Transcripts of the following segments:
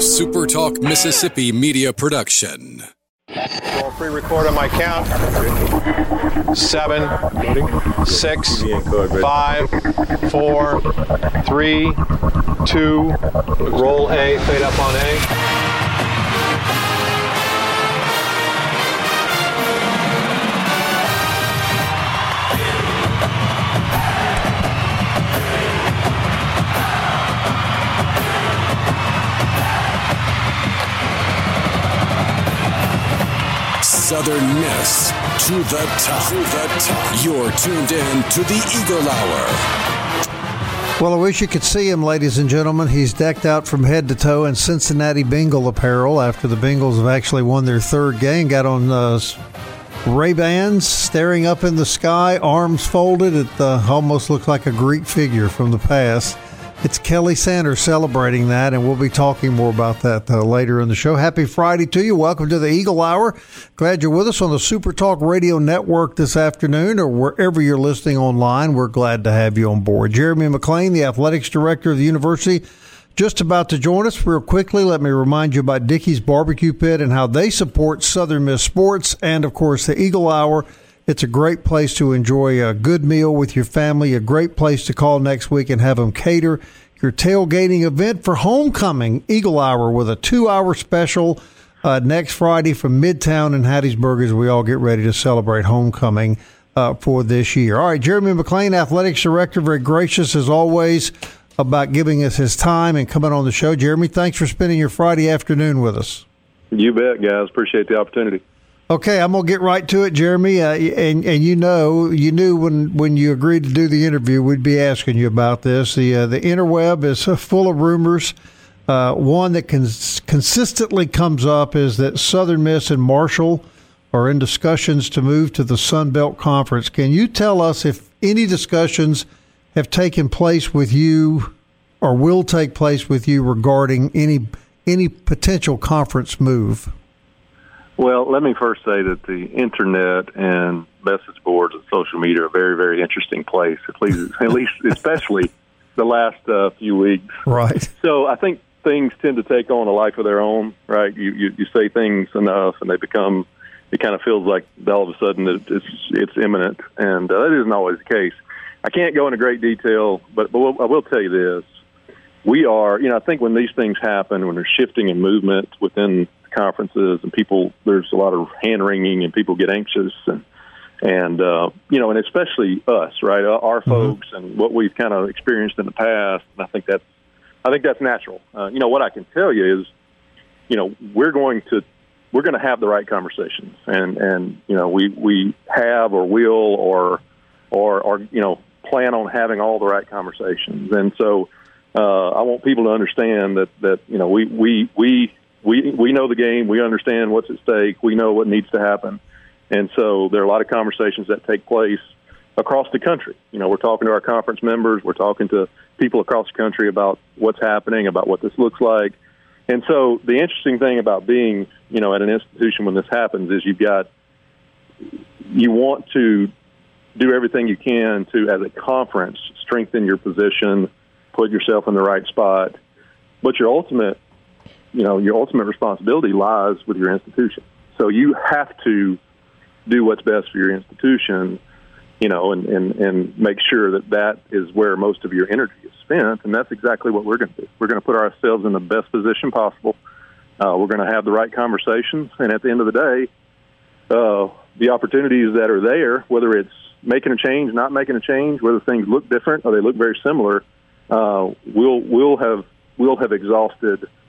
Super Talk Mississippi media production. Roll free record on my count. Seven, six, five, four, three, two. Roll A, fade up on A. Southern Miss to the top. To the top. You're tuned in to the Eagle Hour. Well, I wish you could see him, ladies and gentlemen. He's decked out from head to toe in Cincinnati Bengal apparel after the Bengals have actually won their third game. Got on uh, Ray Bans, staring up in the sky, arms folded. It uh, almost looks like a Greek figure from the past. It's Kelly Sanders celebrating that, and we'll be talking more about that uh, later in the show. Happy Friday to you. Welcome to the Eagle Hour. Glad you're with us on the Super Talk Radio Network this afternoon or wherever you're listening online. We're glad to have you on board. Jeremy McClain, the athletics director of the university, just about to join us. Real quickly, let me remind you about Dickey's Barbecue Pit and how they support Southern Miss sports and, of course, the Eagle Hour. It's a great place to enjoy a good meal with your family, a great place to call next week and have them cater your tailgating event for homecoming Eagle Hour with a two hour special uh, next Friday from Midtown and Hattiesburg as we all get ready to celebrate homecoming uh, for this year. All right, Jeremy McClain, Athletics Director, very gracious as always about giving us his time and coming on the show. Jeremy, thanks for spending your Friday afternoon with us. You bet, guys. Appreciate the opportunity. Okay, I'm gonna get right to it, Jeremy. Uh, and and you know, you knew when, when you agreed to do the interview, we'd be asking you about this. The uh, the interweb is full of rumors. Uh, one that cons- consistently comes up is that Southern Miss and Marshall are in discussions to move to the Sun Belt Conference. Can you tell us if any discussions have taken place with you, or will take place with you regarding any any potential conference move? Well, let me first say that the internet and message boards and social media are a very, very interesting place. At least, at least, especially the last uh, few weeks. Right. So I think things tend to take on a life of their own. Right. You you, you say things enough, and they become. It kind of feels like all of a sudden it's it's imminent, and uh, that isn't always the case. I can't go into great detail, but, but I will tell you this: we are. You know, I think when these things happen, when there's shifting and movement within conferences and people there's a lot of hand wringing and people get anxious and and uh, you know and especially us right? Uh, our mm-hmm. folks and what we've kind of experienced in the past. And I think that's I think that's natural. Uh, you know what I can tell you is you know we're going to we're going to have the right conversations. And and you know we we have or will or or or you know plan on having all the right conversations. And so uh, I want people to understand that that you know we we we we we know the game. We understand what's at stake. We know what needs to happen, and so there are a lot of conversations that take place across the country. You know, we're talking to our conference members. We're talking to people across the country about what's happening, about what this looks like. And so the interesting thing about being, you know, at an institution when this happens is you've got you want to do everything you can to, as a conference, strengthen your position, put yourself in the right spot. But your ultimate you know, your ultimate responsibility lies with your institution. So you have to do what's best for your institution, you know, and, and, and make sure that that is where most of your energy is spent. And that's exactly what we're going to do. We're going to put ourselves in the best position possible. Uh, we're going to have the right conversations. And at the end of the day, uh, the opportunities that are there, whether it's making a change, not making a change, whether things look different or they look very similar, uh, we'll, we'll have, we'll have exhausted –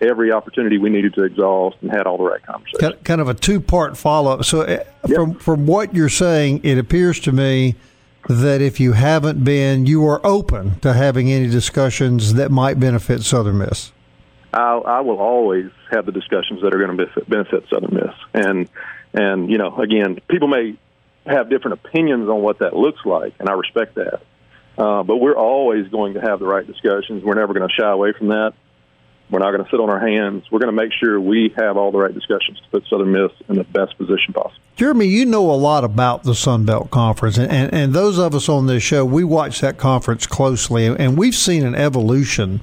every opportunity we needed to exhaust and had all the right conversations. Kind of a two part follow up. So, eh, yep. from from what you're saying, it appears to me that if you haven't been, you are open to having any discussions that might benefit Southern Miss. I, I will always have the discussions that are going to benefit, benefit Southern Miss, and and you know, again, people may have different opinions on what that looks like, and I respect that. Uh, but we're always going to have the right discussions. We're never going to shy away from that. We're not going to sit on our hands. We're going to make sure we have all the right discussions to put Southern Miss in the best position possible. Jeremy, you know a lot about the Sun Belt Conference, and, and, and those of us on this show, we watch that conference closely, and we've seen an evolution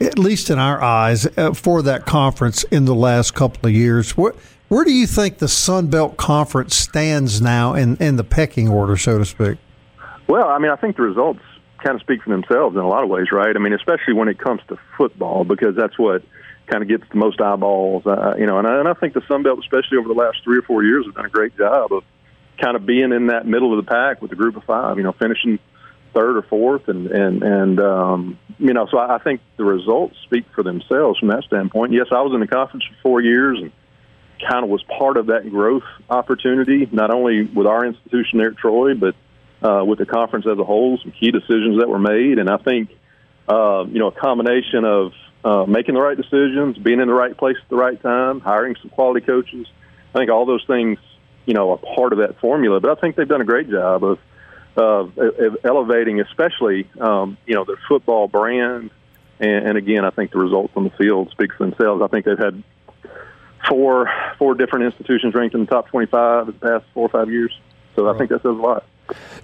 at least in our eyes, uh, for that conference in the last couple of years. Where, where do you think the Sun Belt Conference stands now in, in the pecking order, so to speak? Well, I mean, I think the results kind of speak for themselves in a lot of ways, right? I mean, especially when it comes to football, because that's what kind of gets the most eyeballs, uh, you know. And I, and I think the Sun Belt, especially over the last three or four years, has done a great job of kind of being in that middle of the pack with the group of five, you know, finishing third or fourth, and and and um, you know, so I, I think the results speak for themselves from that standpoint. Yes, I was in the conference for four years and kind of was part of that growth opportunity, not only with our institution there at Troy, but uh, with the conference as a whole. Some key decisions that were made, and I think uh, you know a combination of uh, making the right decisions, being in the right place at the right time, hiring some quality coaches. I think all those things, you know, are part of that formula. But I think they've done a great job of, of, of elevating, especially, um, you know, their football brand. And, and again, I think the results on the field speak for themselves. I think they've had four four different institutions ranked in the top 25 in the past four or five years. So I think that says a lot.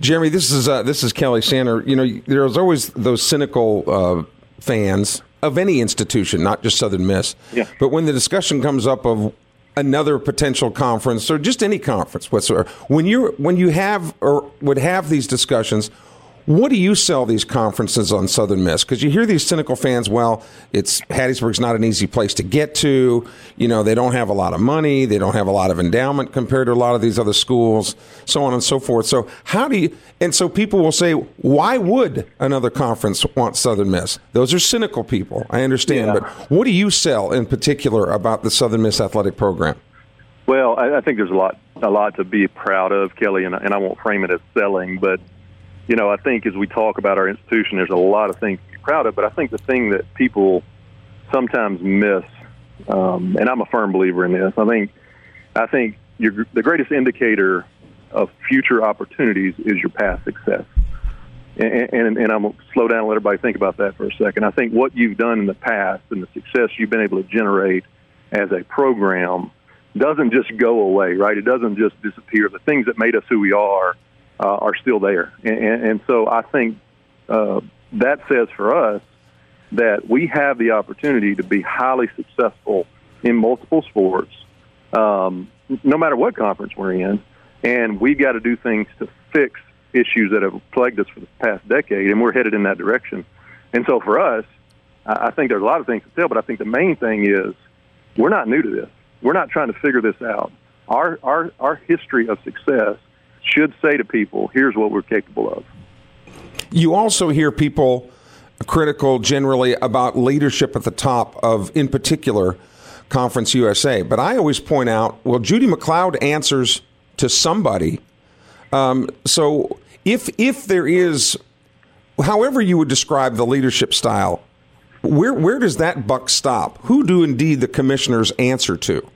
Jeremy, this is uh, this is Kelly Sander. You know, there's always those cynical uh, fans of any institution, not just Southern Miss. Yeah. But when the discussion comes up of another potential conference or just any conference whatsoever, when you when you have or would have these discussions, what do you sell these conferences on Southern Miss? Because you hear these cynical fans, well, it's Hattiesburg's not an easy place to get to. You know, they don't have a lot of money, they don't have a lot of endowment compared to a lot of these other schools, so on and so forth. So how do you? And so people will say, why would another conference want Southern Miss? Those are cynical people. I understand, Yeah. but what do you sell in particular about the Southern Miss athletic program? Well, I, I think there's a lot a lot to be proud of, Kelly, and, and I won't frame it as selling, but you know, I think as we talk about our institution, there's a lot of things to be proud of. But I think the thing that people sometimes miss, um, and I'm a firm believer in this, I think I think your, the greatest indicator of future opportunities is your past success. And, and, and I'm going to slow down and let everybody think about that for a second. I think what you've done in the past and the success you've been able to generate as a program doesn't just go away, right? It doesn't just disappear. The things that made us who we are uh, are still there. And, and, so I think uh, that says for us that we have the opportunity to be highly successful in multiple sports, um, no matter what conference we're in. And we've got to do things to fix issues that have plagued us for the past decade, and we're headed in that direction. And so for us, I think there's a lot of things to tell, but I think the main thing is we're not new to this. We're not trying to figure this out. Our, our, our history of success should say to people, here's what we're capable of. You also hear people critical generally about leadership at the top of, in particular, Conference USA. But I always point out, well, Judy MacLeod answers to somebody. Um, so if if there is, however you would describe the leadership style, where where does that buck stop? Who do indeed the commissioners answer to?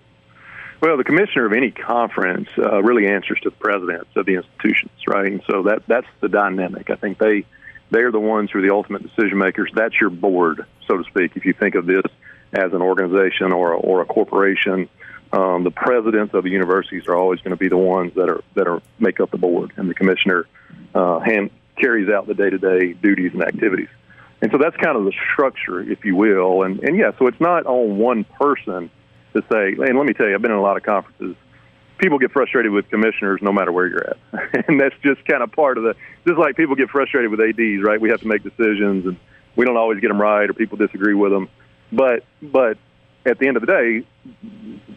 Well, the commissioner of any conference uh, really answers to the presidents of the institutions, right? And so that that's the dynamic. I think they they are the ones who are the ultimate decision makers. That's your board, so to speak. If you think of this as an organization or a, or a corporation, um, the presidents of the universities are always going to be the ones that are that are make up the board, and the commissioner uh, hand carries out the day to day duties and activities. And so that's kind of the structure, if you will. And and yeah, so it's not on one person to say. And let me tell you, I've been in a lot of conferences. People get frustrated with commissioners no matter where you're at, and that's just kind of part of the. Just like people get frustrated with ads, right? We have to make decisions, and we don't always get them right, or people disagree with them. But but at the end of the day,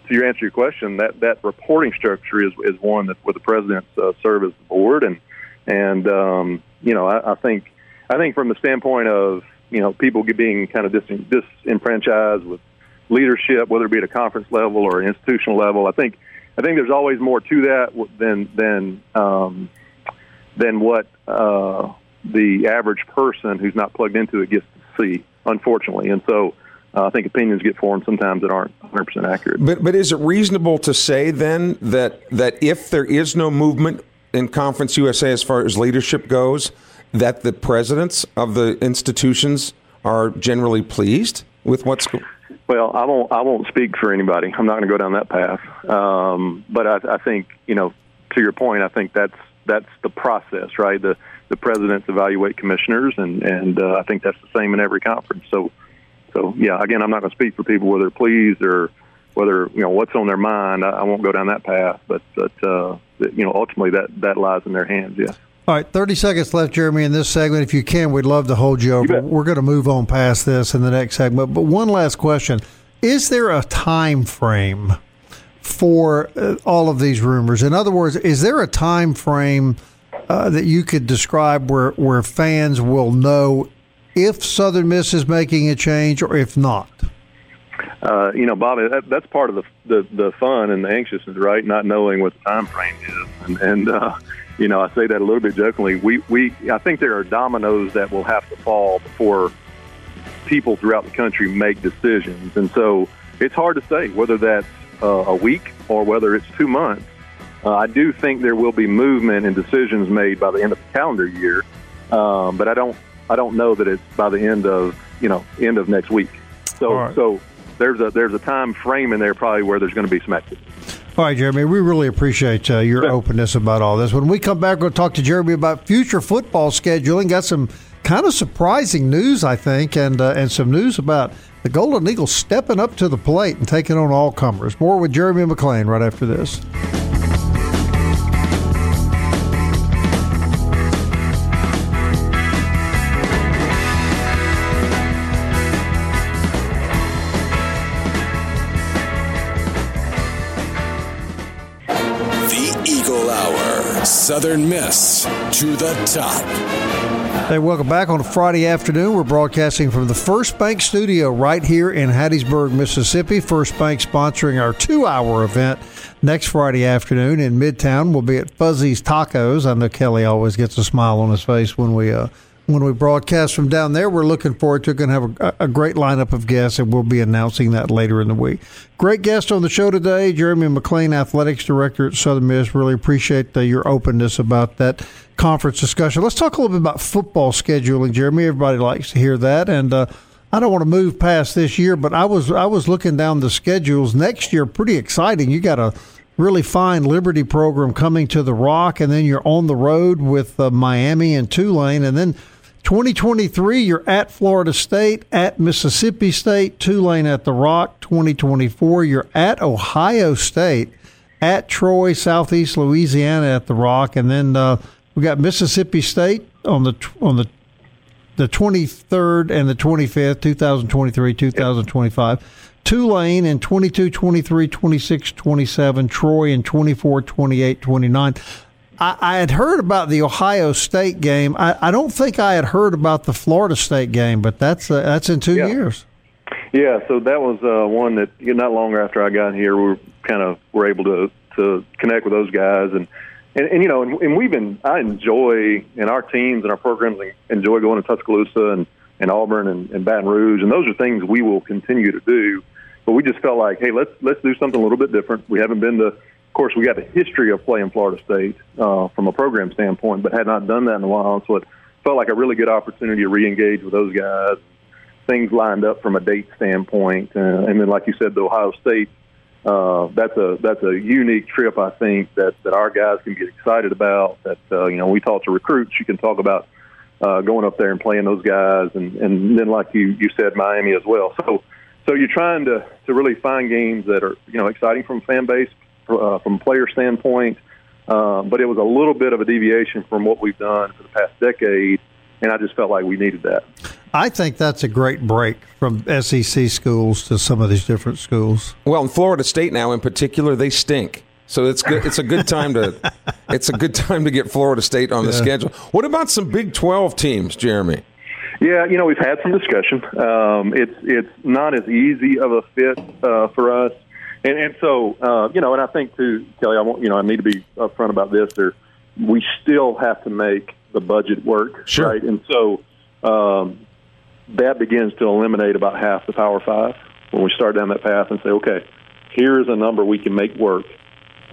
to your answer your question, that that reporting structure is is one that where the presidents uh, serve as the board, and and um, you know I, I think I think from the standpoint of you know people being kind of dis, disenfranchised with leadership, whether it be at a conference level or an institutional level, I think I think there's always more to that than than um, than what uh, the average person who's not plugged into it gets to see, unfortunately, and so. Uh, I think opinions get formed sometimes that aren't 100% accurate. But but is it reasonable to say then that that if there is no movement in Conference USA as far as leadership goes, that the presidents of the institutions are generally pleased with what's Well, I won't. I won't speak for anybody. I'm not going to go down that path. Um, but I, I think you know, to your point, I think that's that's the process, right? The the presidents evaluate commissioners, and and uh, I think that's the same in every conference. So So yeah, again, I'm not going to speak for people whether they're pleased or whether you know what's on their mind. I, I won't go down that path, but but uh, you know ultimately that that lies in their hands. Yes. All right, 30 seconds left, Jeremy, in this segment. If you can, we'd love to hold you over. You We're going to move on past this in the next segment. But one last question Is there a time frame for uh, all of these rumors? In other words, is there a time frame uh, that you could describe where, where fans will know if Southern Miss is making a change or if not? Uh, you know, Bobby, that, that's part of the, the the fun and the anxiousness, right? Not knowing what the time frame is, and, and uh, you know, I say that a little bit jokingly. We we I think there are dominoes that will have to fall before people throughout the country make decisions, and so it's hard to say whether that's uh, a week or whether it's two months. Uh, I do think there will be movement and decisions made by the end of the calendar year, um, but I don't I don't know that it's by the end of you know end of next week. So right. so there's a there's a time frame in there probably where there's going to be some activity. All right, Jeremy, we really appreciate uh, your openness about all this. When we come back, we'll talk to Jeremy about future football scheduling. Got some kind of surprising news, I think, and uh, and some news about the Golden Eagles stepping up to the plate and taking on all comers. More with Jeremy McClain right after this. Southern Miss to the top. Hey, welcome back on a Friday afternoon. We're broadcasting from the First Bank studio right here in Hattiesburg, Mississippi. First Bank sponsoring our two hour event next Friday afternoon in Midtown. We'll be at Fuzzy's Tacos. I know Kelly always gets a smile on his face when we uh, when we broadcast from down there. We're looking forward to it. Going to have a, a great lineup of guests, and we'll be announcing that later in the week. Great guest on the show today, Jeremy McClain, Athletics Director at Southern Miss. Really appreciate uh, your openness about that conference discussion. Let's talk a little bit about football scheduling, Jeremy. Everybody likes to hear that, and uh, I don't want to move past this year, but I was I was looking down the schedules next year. Pretty exciting. You got a really fine Liberty program coming to the Rock, and then you're on the road with uh, Miami and Tulane, and then 2023 you're at Florida State, at Mississippi State, Tulane at the Rock. 2024 you're at Ohio State, at Troy, Southeast Louisiana at the Rock, and then uh, we got Mississippi State on the on the the 23rd and the 25th, 2023, 2025. Tulane in 22, 23, 26, 27. Troy in 24, 28, 29. I, I had heard about the Ohio State game. I, I don't think I had heard about the Florida State game, but that's uh, that's in two Yeah. years. Yeah, so that was uh, one that you know, not long after I got here, we were kind of were able to to connect with those guys, and and, and you know, and, and we've been I enjoy and our teams and our programs enjoy going to Tuscaloosa and and Auburn and, and Baton Rouge, and those are things we will continue to do. But we just felt like, hey, let's let's do something a little bit different. We haven't been to, of course, we got a history of playing Florida State uh, from a program standpoint, but had not done that in a while. So it felt like a really good opportunity to re-engage with those guys things lined up from a date standpoint. Uh, and then, like you said, the Ohio State, uh, that's a that's a unique trip. I think that that our guys can get excited about. That uh, you know, we talk to recruits. You can talk about uh, going up there and playing those guys, and and then like you you said, Miami as well. So so you're trying to to really find games that are you know exciting from fan base, uh, from a player standpoint. Um, but it was a little bit of a deviation from what we've done for the past decade, and I just felt like we needed that. I think that's a great break from SEC schools to some of these different schools. Well, in Florida State now, in particular, they stink. So it's good. It's a good time to. It's a good time to get Florida State on the schedule. What about some Big Twelve teams, Jeremy? Yeah, you know we've had some discussion. Um, it's it's not as easy of a fit uh, for us, and and so uh, you know, and I think too, Kelly, I want you know I need to be upfront about this. There, we still have to make the budget work, Sure. right? And so um, that begins to eliminate about half the Power Five when we start down that path and say, okay, here's a number we can make work.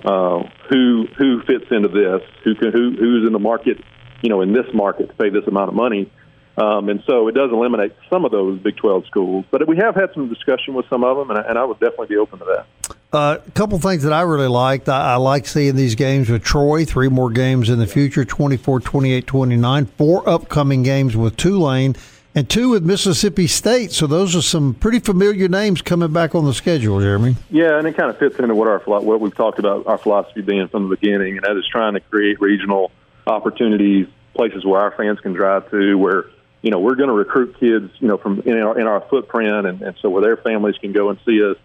Uh, who who fits into this? Who can who who's in the market? You know, in this market to pay this amount of money. Um, and so it does eliminate some of those Big 12 schools. But we have had some discussion with some of them, and I, and I would definitely be open to that. Uh, a couple things that I really liked. I, I like seeing these games with Troy, three more games in the future 24, 28, 29, four upcoming games with Tulane, and two with Mississippi State. So those are some pretty familiar names coming back on the schedule, Jeremy. Yeah, and it kind of fits into what our what we've talked about our philosophy being from the beginning, and that is trying to create regional opportunities, places where our fans can drive to, where you know we're going to recruit kids, you know, from in our in our footprint, and, and so where their families can go and see us.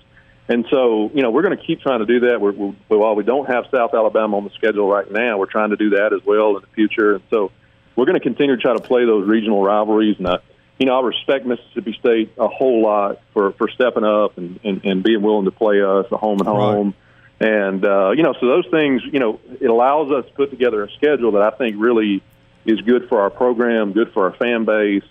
And so, you know, we're going to keep trying to do that. We're, we're, while we don't have South Alabama on the schedule right now, we're trying to do that as well in the future. And so, we're going to continue to try to play those regional rivalries. And I, you know, I respect Mississippi State a whole lot for for stepping up and and, and being willing to play us a home and home. Right. And uh, you know, so those things, you know, it allows us to put together a schedule that I think really is good for our program, good for our fan base,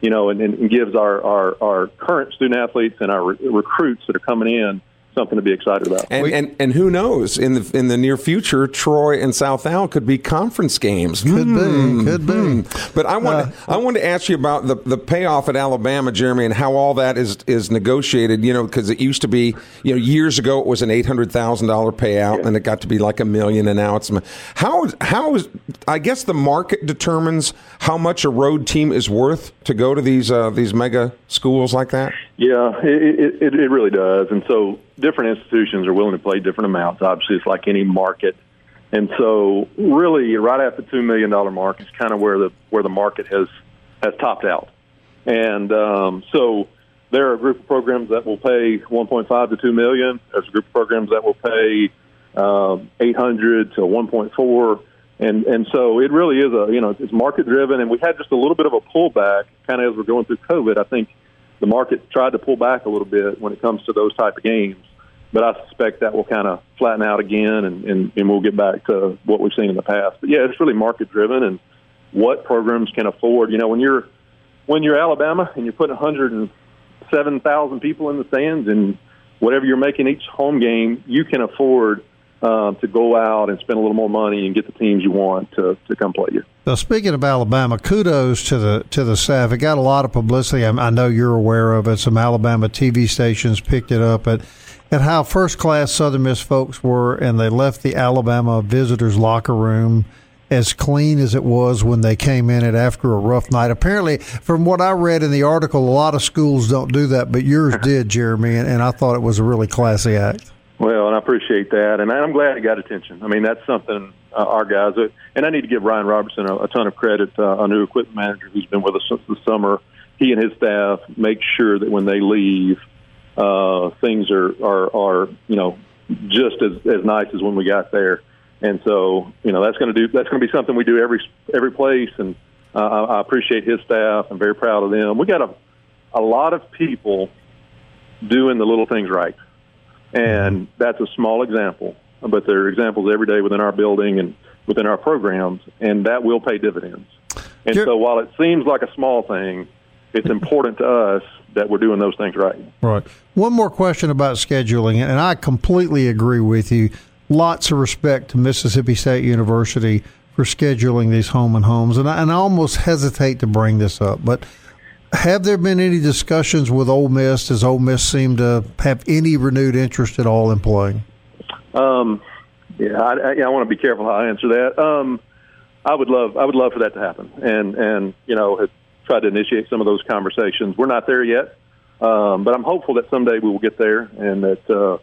you know, and, and gives our, our, our current student athletes and our re- recruits that are coming in something to be excited about. And, and, and who knows in the in the near future, Troy and South Al could be conference games. Could mm, be, could be. Mm. But I want uh, I want to ask you about the, the payoff at Alabama, Jeremy, and how all that is is negotiated. You know, because it used to be you know years ago it was an eight hundred thousand dollar payout, yeah. and it got to be like a million, and now it's how how is I guess the market determines how much a road team is worth to go to these uh, these mega schools like that. Yeah, it, it, it really does. And so different institutions are willing to play different amounts. Obviously, it's like any market. And so really right at the $2 million mark is kind of where the, where the market has, has topped out. And um, so there are a group of programs that will pay 1.5 to 2 million. There's a group of programs that will pay um, 800 to 1.4. And, and so it really is a, you know, it's market driven. And we had just a little bit of a pullback kind of as we're going through COVID. I think the market tried to pull back a little bit when it comes to those type of games. But I suspect that will kind of flatten out again, and, and, and we'll get back to what we've seen in the past. But yeah, it's really market driven, and what programs can afford. You know, when you're when you're Alabama and you're putting 107,000 people in the stands, and whatever you're making each home game, you can afford um, to go out and spend a little more money and get the teams you want to, to come play you. Now, speaking of Alabama, kudos to the to the staff. It got a lot of publicity. I, I know you're aware of it. Some Alabama TV stations picked it up at at how first class Southern Miss folks were, and they left the Alabama visitors locker room as clean as it was when they came in it after a rough night. Apparently, from what I read in the article, a lot of schools don't do that, but yours did, Jeremy, and, and I thought it was a really classy act. Well, and I appreciate that, and I'm glad it got attention. I mean, that's something uh, our guys, uh, and I need to give Ryan Robertson a, a ton of credit, uh, our new equipment manager who's been with us since the summer. He and his staff make sure that when they leave, uh, things are, are are you know just as as nice as when we got there. And so, you know, that's going to do that's going to be something we do every every place. And uh, I appreciate his staff. I'm very proud of them. We got a a lot of people doing the little things right. And that's a small example, but there are examples every day within our building and within our programs, and that will pay dividends. And You're, so while it seems like a small thing, it's important to us that we're doing those things right. Right. One more question about scheduling, and I completely agree with you. Lots of respect to Mississippi State University for scheduling these home and homes, and I, and I almost hesitate to bring this up, but have there been any discussions with Ole Miss? Does Ole Miss seem to have any renewed interest at all in playing? Um, yeah, I, I, I want to be careful how I answer that. Um, I would love, I would love for that to happen, and and you know, have tried to initiate some of those conversations. We're not there yet, um, but I'm hopeful that someday we will get there, and that uh,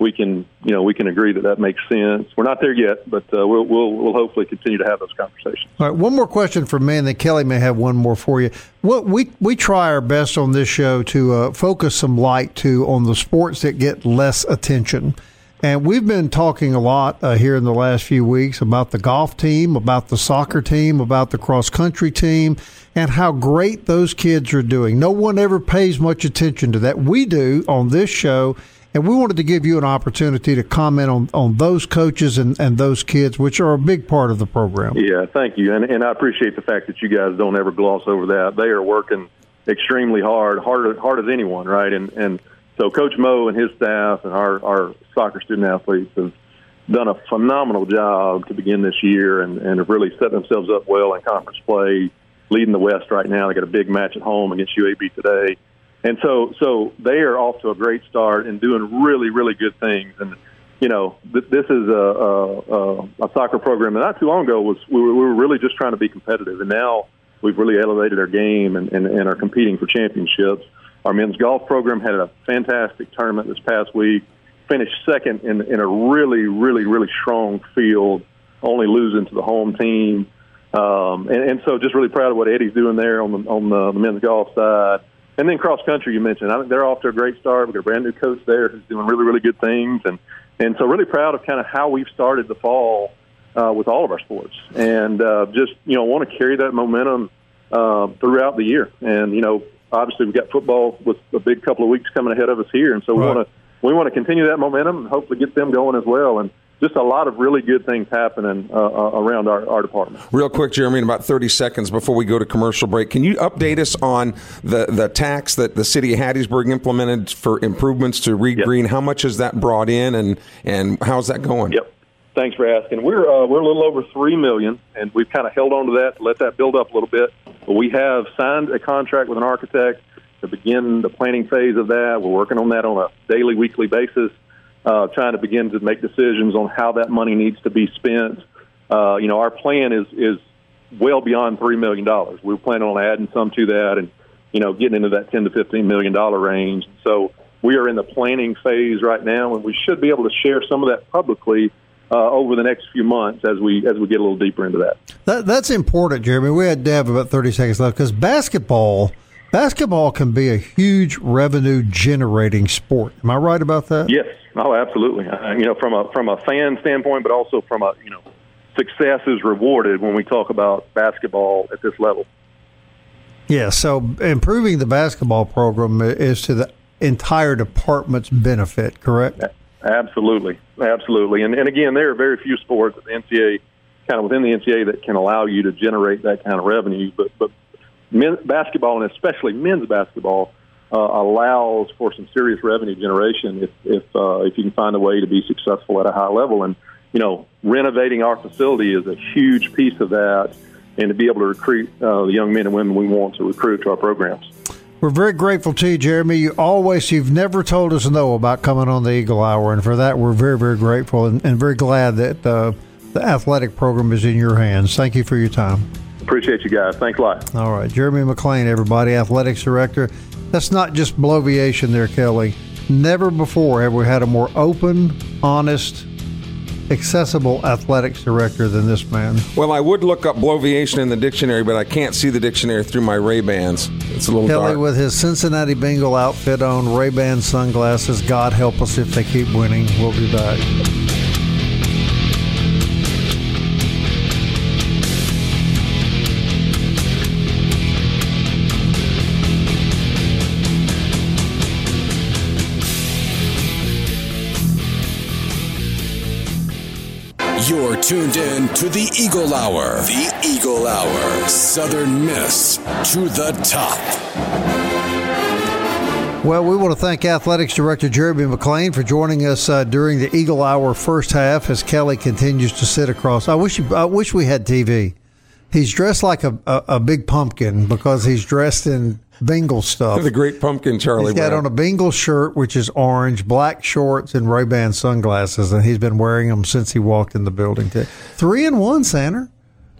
we can, you know, we can agree that that makes sense. We're not there yet, but uh, we'll, we'll, we'll hopefully continue to have those conversations. All right, one more question for me, and then Kelly may have one more for you. What we we try our best on this show to uh, focus some light to on the sports that get less attention. And we've been talking a lot uh, here in the last few weeks about the golf team, about the soccer team, about the cross country team, and how great those kids are doing. No one ever pays much attention to that. We do on this show, and we wanted to give you an opportunity to comment on, on those coaches and, and those kids, which are a big part of the program. Yeah, thank you. And, and I appreciate the fact that you guys don't ever gloss over that. They are working extremely hard, hard, hard as anyone, right? And, and so Coach Mo and his staff and our, our soccer student athletes have done a phenomenal job to begin this year and, and have really set themselves up well in conference play, leading the West right now. They got a big match at home against UAB today and so so they are off to a great start and doing really really good things. And you know th- this is a, a, a soccer program that not too long ago was we were, we were really just trying to be competitive, and now we've really elevated our game and, and, and are competing for championships. Our men's golf program had a fantastic tournament this past week. Finished second in in a really, really, really strong field, only losing to the home team. Um, and, and so, just really proud of what Eddie's doing there on the on the, the men's golf side. And then cross country, you mentioned. I think they're off to a great start. We've got a brand new coach there who's doing really, really good things, and and so really proud of kind of how we've started the fall uh, with all of our sports, and uh, just you know want to carry that momentum uh, throughout the year. And you know, obviously we've got football with a big couple of weeks coming ahead of us here, and so we want to we want to continue that momentum and hopefully get them going as well. And just a lot of really good things happening uh, uh, around our, our department. Real quick, Jeremy, in about 30 seconds before we go to commercial break, can you update us on the, the tax that the city of Hattiesburg implemented for improvements to Reed yep. Green? How much has that brought in, and, and how's that going? Yep. Thanks for asking. We're uh, we're a little over three million, and we've kind of held on to that let that build up a little bit. But we have signed a contract with an architect to begin the planning phase of that. We're working on that on a daily, weekly basis uh, trying to begin to make decisions on how that money needs to be spent. Uh, you know, our plan is is well beyond three million dollars. We're planning on adding some to that, and you know, getting into that ten to fifteen million dollar range. So we are in the planning phase right now, and we should be able to share some of that publicly. Uh, over the next few months, as we as we get a little deeper into that. that that's important, Jeremy. We had to have about thirty seconds left because basketball basketball can be a huge revenue generating sport. Am I right about that? Yes, Oh, absolutely. Uh, you know, from a from a fan standpoint, but also from a you know, success is rewarded when we talk about basketball at this level. Yeah. So improving the basketball program is to the entire department's benefit. Correct. Absolutely, absolutely. And and again, there are very few sports at the NCAA, kind of within the NCAA, that can allow you to generate that kind of revenue. But but men, basketball and especially men's basketball uh, allows for some serious revenue generation if if uh, if you can find a way to be successful at a high level. And you know, renovating our facility is a huge piece of that, and to be able to recruit uh, the young men and women we want to recruit to our programs. We're very grateful to you, Jeremy. You always, you've never told us no about coming on the Eagle Hour, and for that, we're very, very grateful and, and very glad that uh, the athletic program is in your hands. Thank you for your time. Appreciate you guys. Thanks a lot. All right, Jeremy McClain, everybody, athletics director. That's not just bloviation there, Kelly. Never before have we had a more open, honest, accessible athletics director than this man. Well, I would look up bloviation in the dictionary, but I can't see the dictionary through my Ray Bans. It's a little Kelly dark. with his Cincinnati Bengal outfit on, Ray Ban sunglasses. God help us if they keep winning. We'll be back. Tuned in to the Eagle Hour. The Eagle Hour. Southern Miss to the top. Well, we want to thank Athletics Director Jeremy McClain for joining us uh, during the Eagle Hour first half as Kelly continues to sit across. I wish I wish we had TV. He's dressed like a, a, a big pumpkin because he's dressed in Bengal stuff. the great pumpkin, Charlie. He's got Brown. on a Bengal shirt, which is orange, black shorts, and Ray Ban sunglasses, and he's been wearing them since he walked in the building. Three and one, Sander.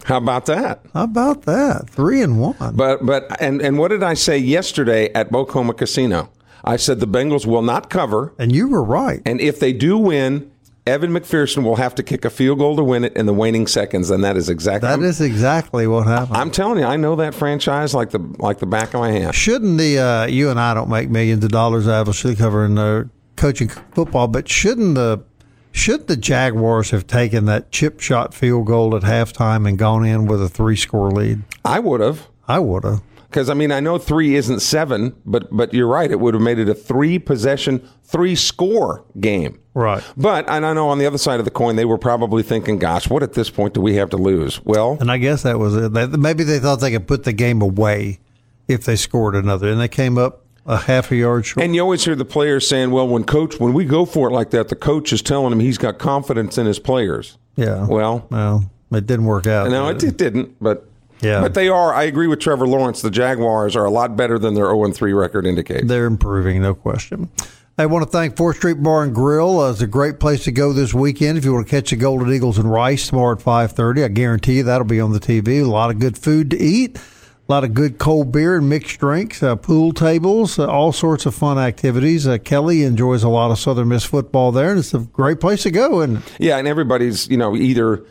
How about that? How about that? Three and one. But but and and what did I say yesterday at Bok Homa Casino? I said the Bengals will not cover, and you were right. and if they do win, Evan McPherson will have to kick a field goal to win it in the waning seconds, and that is exactly That is exactly what happened. I'm telling you, I know that franchise like the like the back of my hand. shouldn't the uh, you and I don't make millions of dollars obviously covering uh, coaching football, but shouldn't the should the Jaguars have taken that chip shot field goal at halftime and gone in with a three score lead? I would have. I would have. Because I mean, I know three isn't seven, but but you're right. It would have made it a three possession, three score game. Right. But and I know on the other side of the coin, they were probably thinking, "Gosh, what at this point do we have to lose?" Well, And I guess that was it. Maybe they thought they could put the game away if they scored another, and they came up a half a yard short. and you always hear the players saying, "Well, when coach, when we go for it like that, the coach is telling him he's got confidence in his players." yeah. Well, well, it didn't work out. no, it, it didn't, but. Yeah. But they are. I agree with Trevor Lawrence. The Jaguars are a lot better than their 0 3 record indicates. They're improving, no question. I want to thank Fourth Street Bar and Grill. Uh, it's a great place to go this weekend if you want to catch the Golden Eagles and Rice tomorrow at five thirty. I guarantee you that'll be on the TV. A lot of good food to eat, A lot of good cold beer and mixed drinks, uh, pool tables, uh, all sorts of fun activities. Uh, Kelly enjoys a lot of Southern Miss football there, and it's a great place to go. And Yeah, and everybody's you know either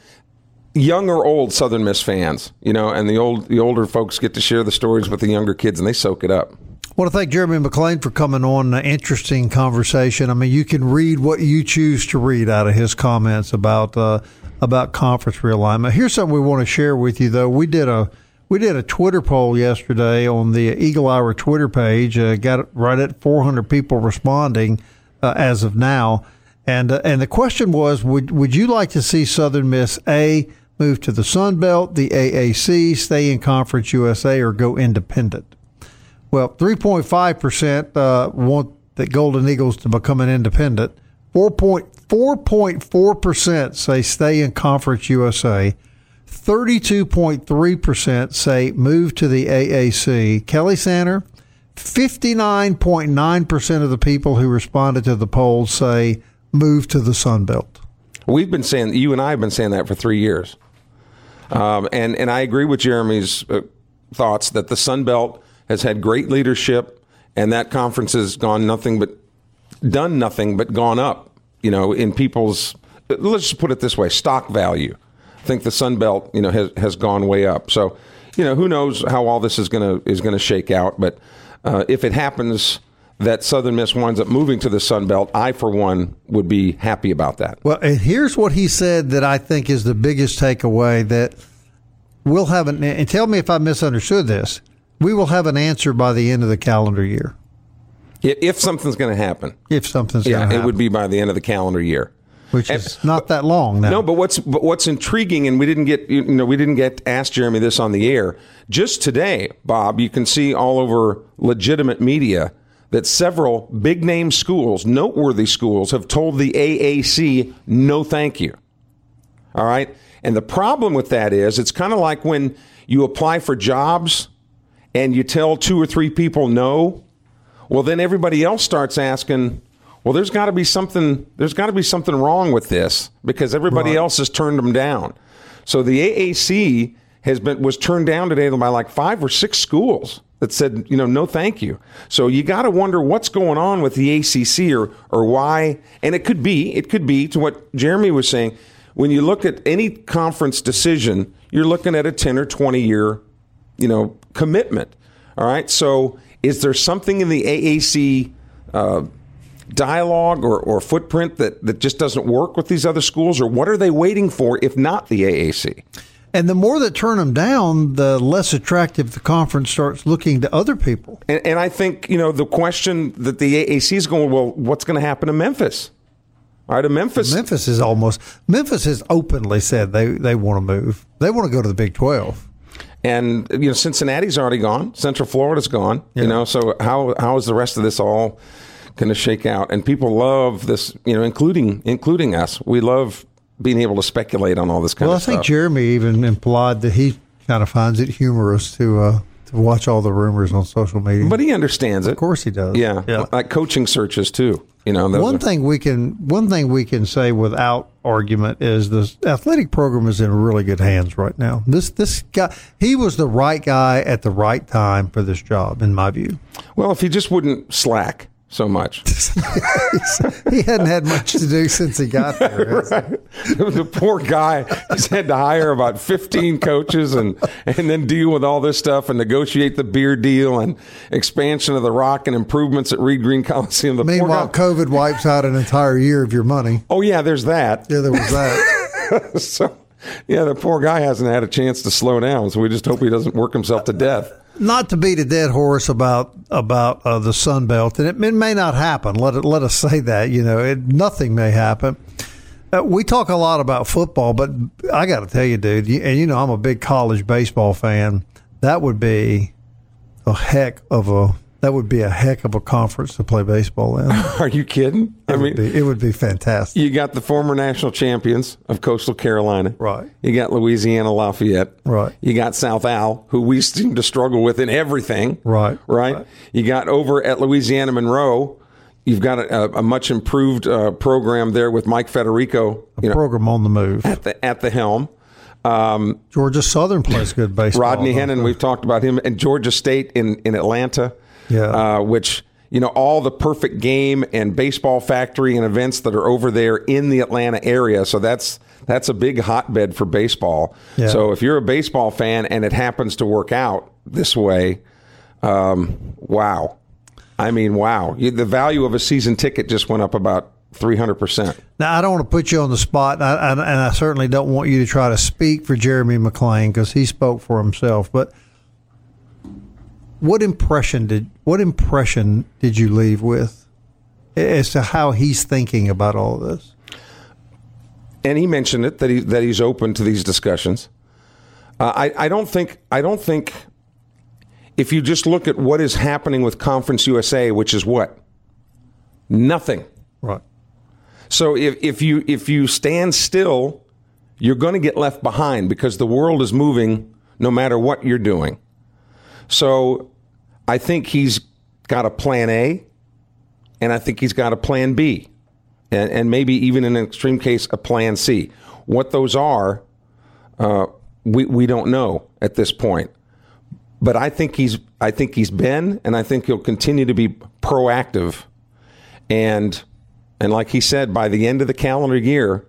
young or old Southern Miss fans, you know, and the old the older folks get to share the stories with the younger kids, and they soak it up. I want to thank Jeremy McClain for coming on. An interesting conversation. I mean, you can read what you choose to read out of his comments about uh, about conference realignment. Here's something we want to share with you, though. We did a we did a Twitter poll yesterday on the Eagle Hour Twitter page. Uh, got right at 400 people responding uh, as of now, and uh, and the question was: Would would you like to see Southern Miss a move to the Sun Belt, the AAC, stay in Conference USA, or go independent? Well, 3.5% uh, want the Golden Eagles to become an independent. 4.4% say stay in Conference USA. 32.3% say move to the AAC. Kelly Sander, 59.9% of the people who responded to the poll say move to the Sun Belt. We've been saying you and I have been saying that for three years, um, and and I agree with Jeremy's uh, thoughts that the Sun Belt has had great leadership, and that conference has gone nothing but done nothing but gone up. You know, in people's let's just put it this way, stock value. I think the Sun Belt, you know, has has gone way up. So, you know, who knows how all this is gonna is gonna shake out? But uh, if it happens that Southern Miss winds up moving to the Sun Belt, I for one would be happy about that. Well, and here's what he said that I think is the biggest takeaway that we'll have an and tell me if I misunderstood this. We will have an answer by the end of the calendar year. If something's going to happen, If something's yeah, it would be by the end of the calendar year. which is not that long now. No, but what's but what's intriguing, and we didn't get you know we didn't get asked Jeremy this on the air. Just today, Bob, you can see all over legitimate media that several big name schools, noteworthy schools, have told the AAC no, thank you. All right, and the problem with that is it's kind of like when you apply for jobs and you tell two or three people no. Well, then everybody else starts asking, well, there's got to be something. There's got to be something wrong with this because everybody else has turned them down. So the AAC has been was turned down today by like five or six schools that said, you know, no, thank you. So you got to wonder what's going on with the ACC or or why. And it could be, it could be to what Jeremy was saying. When you look at any conference decision, you're looking at a ten or twenty year you know, commitment. All right. So, is there something in the AAC uh, dialogue or, or footprint that, that just doesn't work with these other schools, or what are they waiting for if not the AAC? And the more that turn them down, the less attractive the conference starts looking to other people. And, and I think you know the question that the AAC is going. Well, what's going to happen to Memphis? All right, to Memphis. Memphis is almost Memphis has openly said they, they want to move. They want to go to the Big Twelve. And you know, Cincinnati's already gone. Central Florida's gone. You know, so how how is the rest of this all going to shake out? And people love this. You know, including including us. We love being able to speculate on all this kind Well, I think. Jeremy even implied that he kind of finds it humorous to uh, to watch all the rumors on social media. but he understands it. of course he does. Yeah, yeah. like coaching searches too. You know, One are- thing we can one thing we can say without argument is the athletic program is in really good hands right now. This this guy he was the right guy at the right time for this job, in my view. Well, if he just wouldn't slack so much, He hadn't had much to do since he got there. the poor guy just had to hire about fifteen coaches and and then deal with all this stuff and negotiate the beer deal and expansion of the rock and improvements at Reed Green Coliseum. The Meanwhile, COVID wipes out an entire year of your money. oh yeah, there's that. Yeah, there was that. so yeah, the poor guy hasn't had a chance to slow down. So we just hope he doesn't work himself to death. Not to beat a dead horse about about uh, the Sun Belt, and it, may not happen. Let it, let us say that you know it, nothing may happen. Uh, we talk a lot about football, but I got to tell you, dude, you, and you know I'm a big college baseball fan. That would be a heck of a that would be a heck of a conference to play baseball in. Are you kidding? I mean, would be, it would be fantastic. You got the former national champions of Coastal Carolina. Right. You got Louisiana Lafayette. Right. You got South Al, who we seem to struggle with in everything. Right. Right. Right. You got over at Louisiana Monroe. You've got a, a much improved uh, program there with Mike Federico. You know, Program on the move. at the at the helm. Um, Georgia Southern plays good baseball. Rodney Hennon, we've talked about him, and Georgia State in in Atlanta. Yeah, uh, which you know all the perfect game and baseball factory and events that are over there in the Atlanta area. So that's that's a big hotbed for baseball. Yeah. So if you're a baseball fan and it happens to work out this way, um, wow. I mean, wow. The value of a season ticket just went up about 300%. Now, I don't want to put you on the spot, and I, and I certainly don't want you to try to speak for Jeremy McClain because he spoke for himself. But what impression did what impression did you leave with as to how he's thinking about all of this? And he mentioned it that he that he's open to these discussions. Uh, I I don't think I don't think if you just look at what is happening with Conference USA, which is what nothing. Right. So if, if you if you stand still, you're going to get left behind because the world is moving no matter what you're doing. So I think he's got a plan A, and I think he's got a plan B, and, and maybe even in an extreme case a plan C. What those are, uh, we we don't know at this point. But I think he's I think he's been, and I think he'll continue to be proactive, and and like he said, by the end of the calendar year,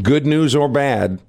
good news or bad,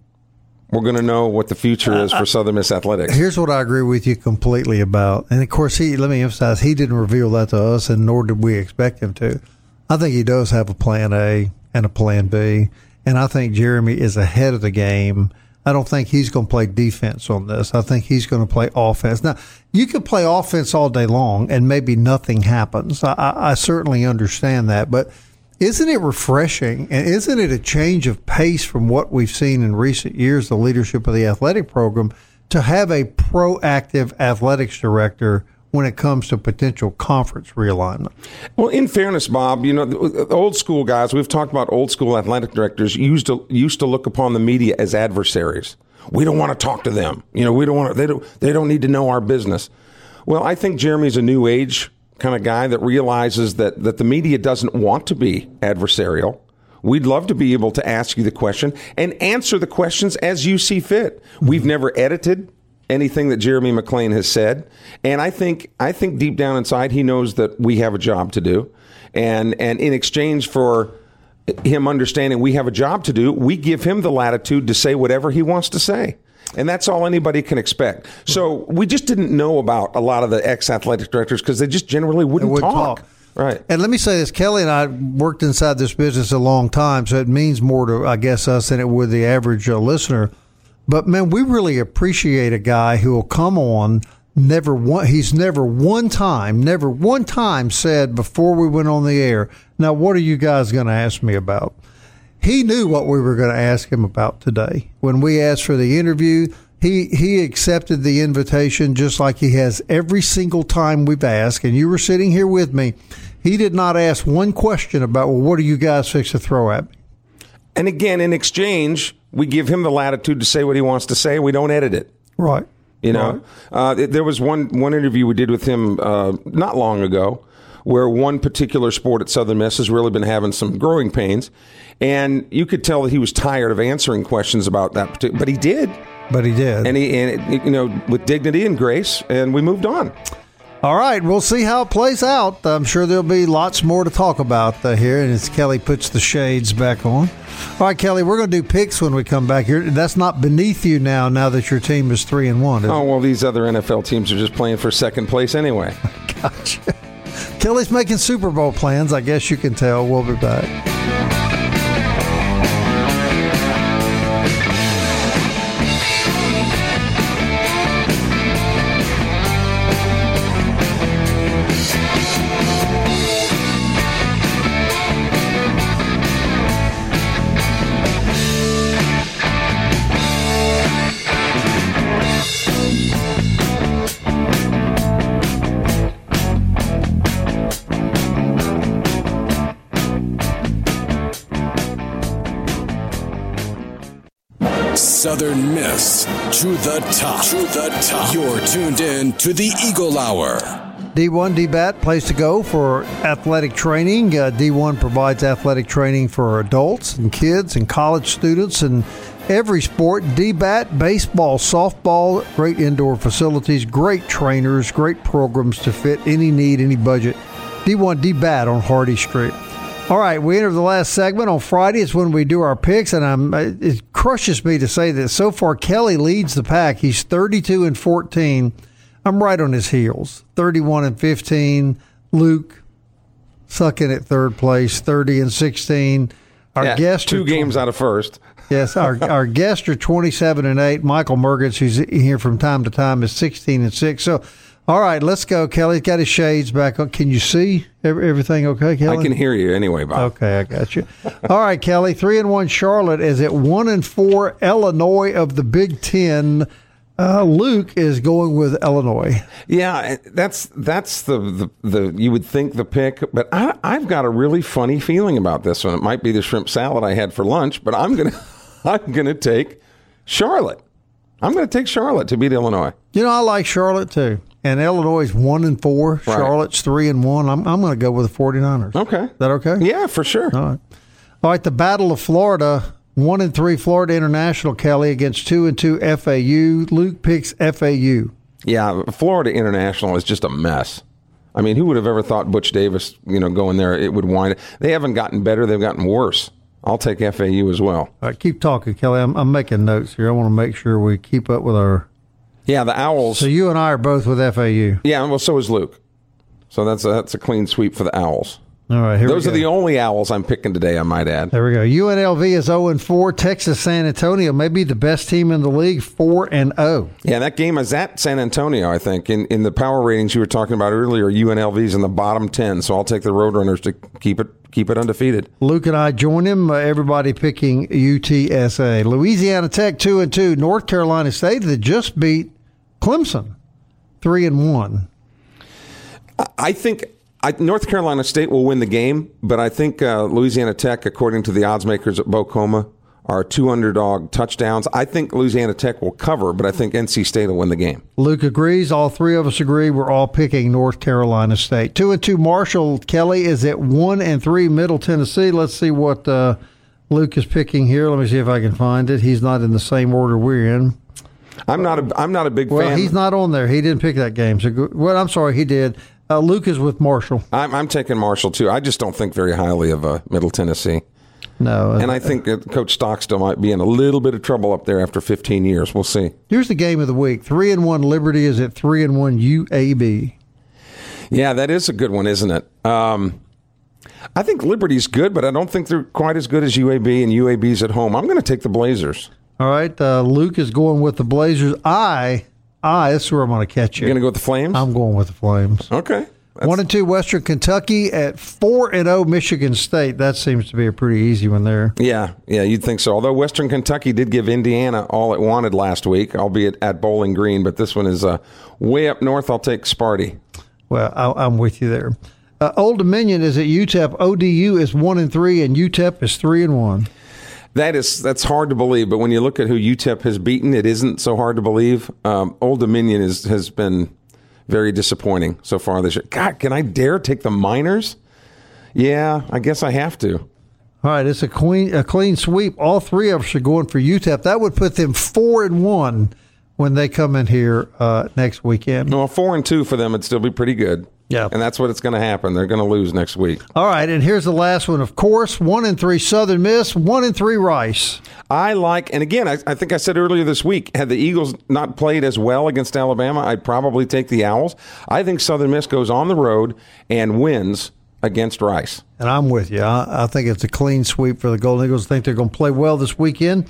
we're going to know what the future is for uh, uh, Southern Miss athletics. Here's what I agree with you completely about, and of course, he let me emphasize he didn't reveal that to us, and nor did we expect him to. I think he does have a plan A and a plan B, and I think Jeremy is ahead of the game. I don't think he's going to play defense on this. I think he's going to play offense. Now, you could play offense all day long, and maybe nothing happens. I, I certainly understand that, but isn't it refreshing and isn't it a change of pace from what we've seen in recent years, the leadership of the athletic program, to have a proactive athletics director when it comes to potential conference realignment? Well, in fairness, Bob, you know, the old school guys, we've talked about old school athletic directors used to used to look upon the media as adversaries. We don't want to talk to them. You know, we don't want to, they don't they don't need to know our business. Well, I think Jeremy's a new age kind of guy that realizes that, that the media doesn't want to be adversarial. We'd love to be able to ask you the question and answer the questions as you see fit. We've never edited anything that Jeremy McClain has said, and I think I think deep down inside he knows that we have a job to do, and and in exchange for him understanding we have a job to do, we give him the latitude to say whatever he wants to say. And that's all anybody can expect. So we just didn't know about a lot of the ex athletic directors because they just generally wouldn't, wouldn't talk. talk. Right. And let me say this Kelly and I worked inside this business a long time, so it means more to, I guess, us than it would the average uh, listener. But man, we really appreciate a guy who will come on. Never one, he's never one time, never one time said before we went on the air, now what are you guys going to ask me about? He knew what we were going to ask him about today. When we asked for the interview, he he accepted the invitation just like he has every single time we've asked. And you were sitting here with me. He did not ask one question about, well, what are you guys fixing to throw at me? And again, in exchange, we give him the latitude to say what he wants to say. We don't edit it. Right. You know, right. Uh, there was one one interview we did with him uh, not long ago, where one particular sport at Southern Miss has really been having some growing pains, and you could tell that he was tired of answering questions about that particular. But he did. But he did, and he and it, you know with dignity and grace, and we moved on. All right, we'll see how it plays out. I'm sure there'll be lots more to talk about uh, here, and as Kelly puts the shades back on. All right, Kelly, we're going to do picks when we come back here. That's not beneath you now. Now that your team is three and one. Oh well, these other NFL teams are just playing for second place anyway. gotcha. Kelly's making Super Bowl plans. I guess you can tell. We'll be back. To the top. To the top. You're tuned in to the Eagle Hour. D1 DBAT, place to go for athletic training. Uh, D1 provides athletic training for adults and kids and college students and every sport. DBAT, baseball, softball, great indoor facilities, great trainers, great programs to fit any need, any budget. D1 DBAT on Hardy Street. All right, we enter the last segment on Friday. It's when we do our picks, and I'm, it crushes me to say that So far, Kelly leads the pack. He's 32 and 14. I'm right on his heels. 31 and 15. Luke sucking at third place. 30 and 16. Our yeah, guest two games out of first. yes, our our guests are 27 and 8. Michael Mergitz, who's here from time to time, is 16 and 6. So all right, let's go. Kelly's got his shades back on. Can you see everything okay, Kelly? I can hear you anyway, Bob. Okay, I got you. All right, Kelly. Three and one Charlotte is at one and four Illinois of the Big Ten. Uh, Luke is going with Illinois. Yeah, that's that's the, the, the you would think the pick, but I, I've got a really funny feeling about this one. It might be the shrimp salad I had for lunch, but I'm gonna I'm gonna take Charlotte. I'm going to take Charlotte to beat Illinois. You know, I like Charlotte too and Illinois is one and four. Right. Charlotte's three and one. I'm, I'm going to go with the 49ers. Okay. Is that okay? Yeah, for sure. All right. All right. The Battle of Florida. One and three Florida International Kelly against two and two FAU. Luke picks FAU. Yeah, Florida International is just a mess. I mean, who would have ever thought Butch Davis, you know, going there, it would wind. They haven't gotten better; they've gotten worse. I'll take FAU as well. All right, keep talking, Kelly. I'm, I'm making notes here. I want to make sure we keep up with our yeah, the Owls. So you and I are both with FAU. Yeah, well, so is Luke. So that's a, that's a clean sweep for the Owls. All right, those are the only Owls I'm picking today. I might add. There we go. UNLV is 0 and 4. Texas San Antonio may be the best team in the league, 4 and 0. Yeah, that game is at San Antonio. I think in in the power ratings you were talking about earlier, UNLV's in the bottom 10. So I'll take the Roadrunners to keep it keep it undefeated. Luke and I join him. Uh, everybody picking UTSA. Louisiana Tech 2 and 2. North Carolina State that just beat Clemson, three and one. I think I, North Carolina State will win the game, but I think uh, Louisiana Tech, according to the odds makers at Bok Homa, are two underdog touchdowns. I think Louisiana Tech will cover, but I think NC State will win the game. Luke agrees. All three of us agree. We're all picking North Carolina State. Two and two. Marshall Kelly is at one and three. Middle Tennessee. Let's see what uh, Luke is picking here. Let me see if I can find it. He's not in the same order we're in. I'm not a I'm not a big well, fan. Well, he's not on there. He didn't pick that game. So, well, I'm sorry, he did. Uh, Luke is with Marshall. I'm, I'm taking Marshall too. I just don't think very highly of uh, Middle Tennessee. No, and I think Coach Stockstill might be in a little bit of trouble up there after 15 years. We'll see. Here's the game of the week: three and one Liberty is at three and one UAB. Yeah, that is a good one, isn't it? Um, I think Liberty's good, but I don't think they're quite as good as UAB, and UAB's at home. I'm going to take the Blazers. All right, uh, Luke is going with the Blazers. I, This is where I'm going to catch you. You're going to go with the Flames? I'm going with the Flames. Okay. That's... One and two Western Kentucky at four and zero oh Michigan State. That seems to be a pretty easy one there. Yeah, yeah, you'd think so. Although Western Kentucky did give Indiana all it wanted last week, albeit at Bowling Green, but this one is uh, way up north. I'll take Sparty. Well, I, am with you there. Uh, Old Dominion is at UTEP. ODU is one and three, and UTEP is three and one. That is that's hard to believe, but when you look at who UTEP has beaten, it isn't so hard to believe. Um, Old Dominion is, has been very disappointing so far this year. God, can I dare take the Miners? Yeah, I guess I have to. All right, it's a clean a clean sweep. All three of us are going for UTEP. That would put them four and one when they come in here uh, next weekend. No, Well, four and two for them would still be pretty good. Yeah. And that's what it's going to happen. They're going to lose next week. All right. And here's the last one, of course one in three Southern Miss, one in three Rice. I like, and again, I, I, think I said earlier this week, had the Eagles not played as well against Alabama, I'd probably take the Owls. I think Southern Miss goes on the road and wins against Rice. And I'm with you. I, I think it's a clean sweep for the Golden Eagles. I think they're going to play well this weekend.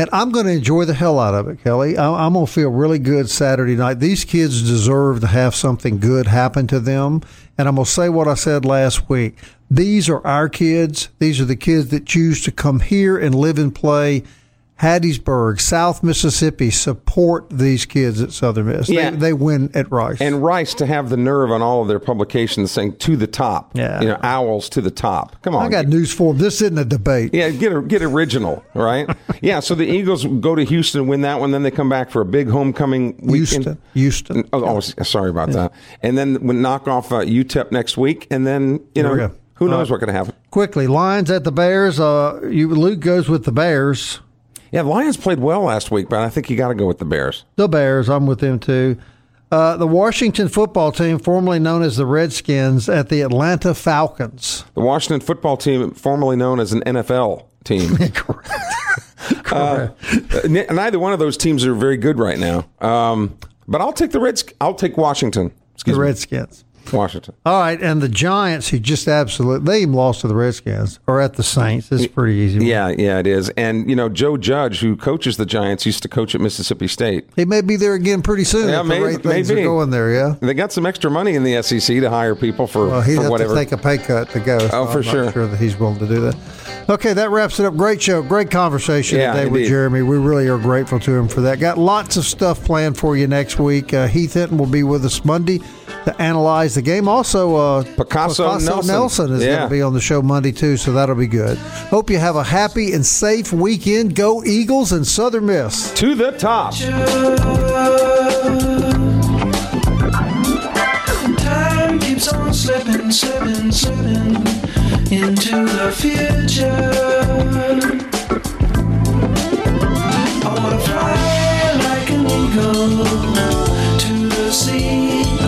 And I'm going to enjoy the hell out of it, Kelly. I'm going to feel really good Saturday night. These kids deserve to have something good happen to them. And I'm going to say what I said last week. These are our kids. These are the kids that choose to come here and live and play. Hattiesburg, South Mississippi support these kids at Southern Miss. Yeah. They, they win at Rice. And Rice to have the nerve on all of their publications saying to the top. Yeah. You know, owls to the top. Come on. I got news for them. This isn't a debate. Yeah, get get original, right? yeah, so the Eagles go to Houston, win that one, then they come back for a big homecoming weekend. Houston. Houston. Oh, oh, sorry about that. And then we knock off uh, UTEP next week, and then you know who knows Uh, going to happen. Quickly, Lions at the Bears. Uh, you Luke goes with the Bears. Yeah, the Lions played well last week, but I think you got to go with the Bears. The Bears. I'm with them too. Uh, the Washington football team, formerly known as the Redskins, at the Atlanta Falcons. The Washington football team, formerly known as an NFL team. Uh, n- neither one of those teams are very good right now. Um, but I'll take the Reds. I'll take Washington. Excuse The me, Redskins. Washington. All right, and the Giants, who just absolutely they even lost to the Redskins or at the Saints. It's pretty easy. Yeah, yeah, it is. And you know, Joe Judge, who coaches the Giants, used to coach at Mississippi State. he may be there again pretty soon. Yeah, may- rate things maybe. are going there. Yeah. They got some extra money in the SEC to hire people for, Well, for have whatever. to take a pay cut to go. so Oh, for I'm sure. sure that he's willing to do that. Okay, that wraps it up. Great show, great conversation Yeah, today with. Jeremy. We really are grateful to him for that. Got lots of stuff planned for you next week. Uh, Heath Hinton will be with us Monday to analyze the game. Also, uh, Picasso Nelson. is Yeah. going to be on the show Monday too, so that'll be good. Hope you have a happy and safe weekend. Go Eagles and Southern Miss. to the top. Time keeps on slipping, slipping, slipping into the future. I wanna fly like an eagle to the sea.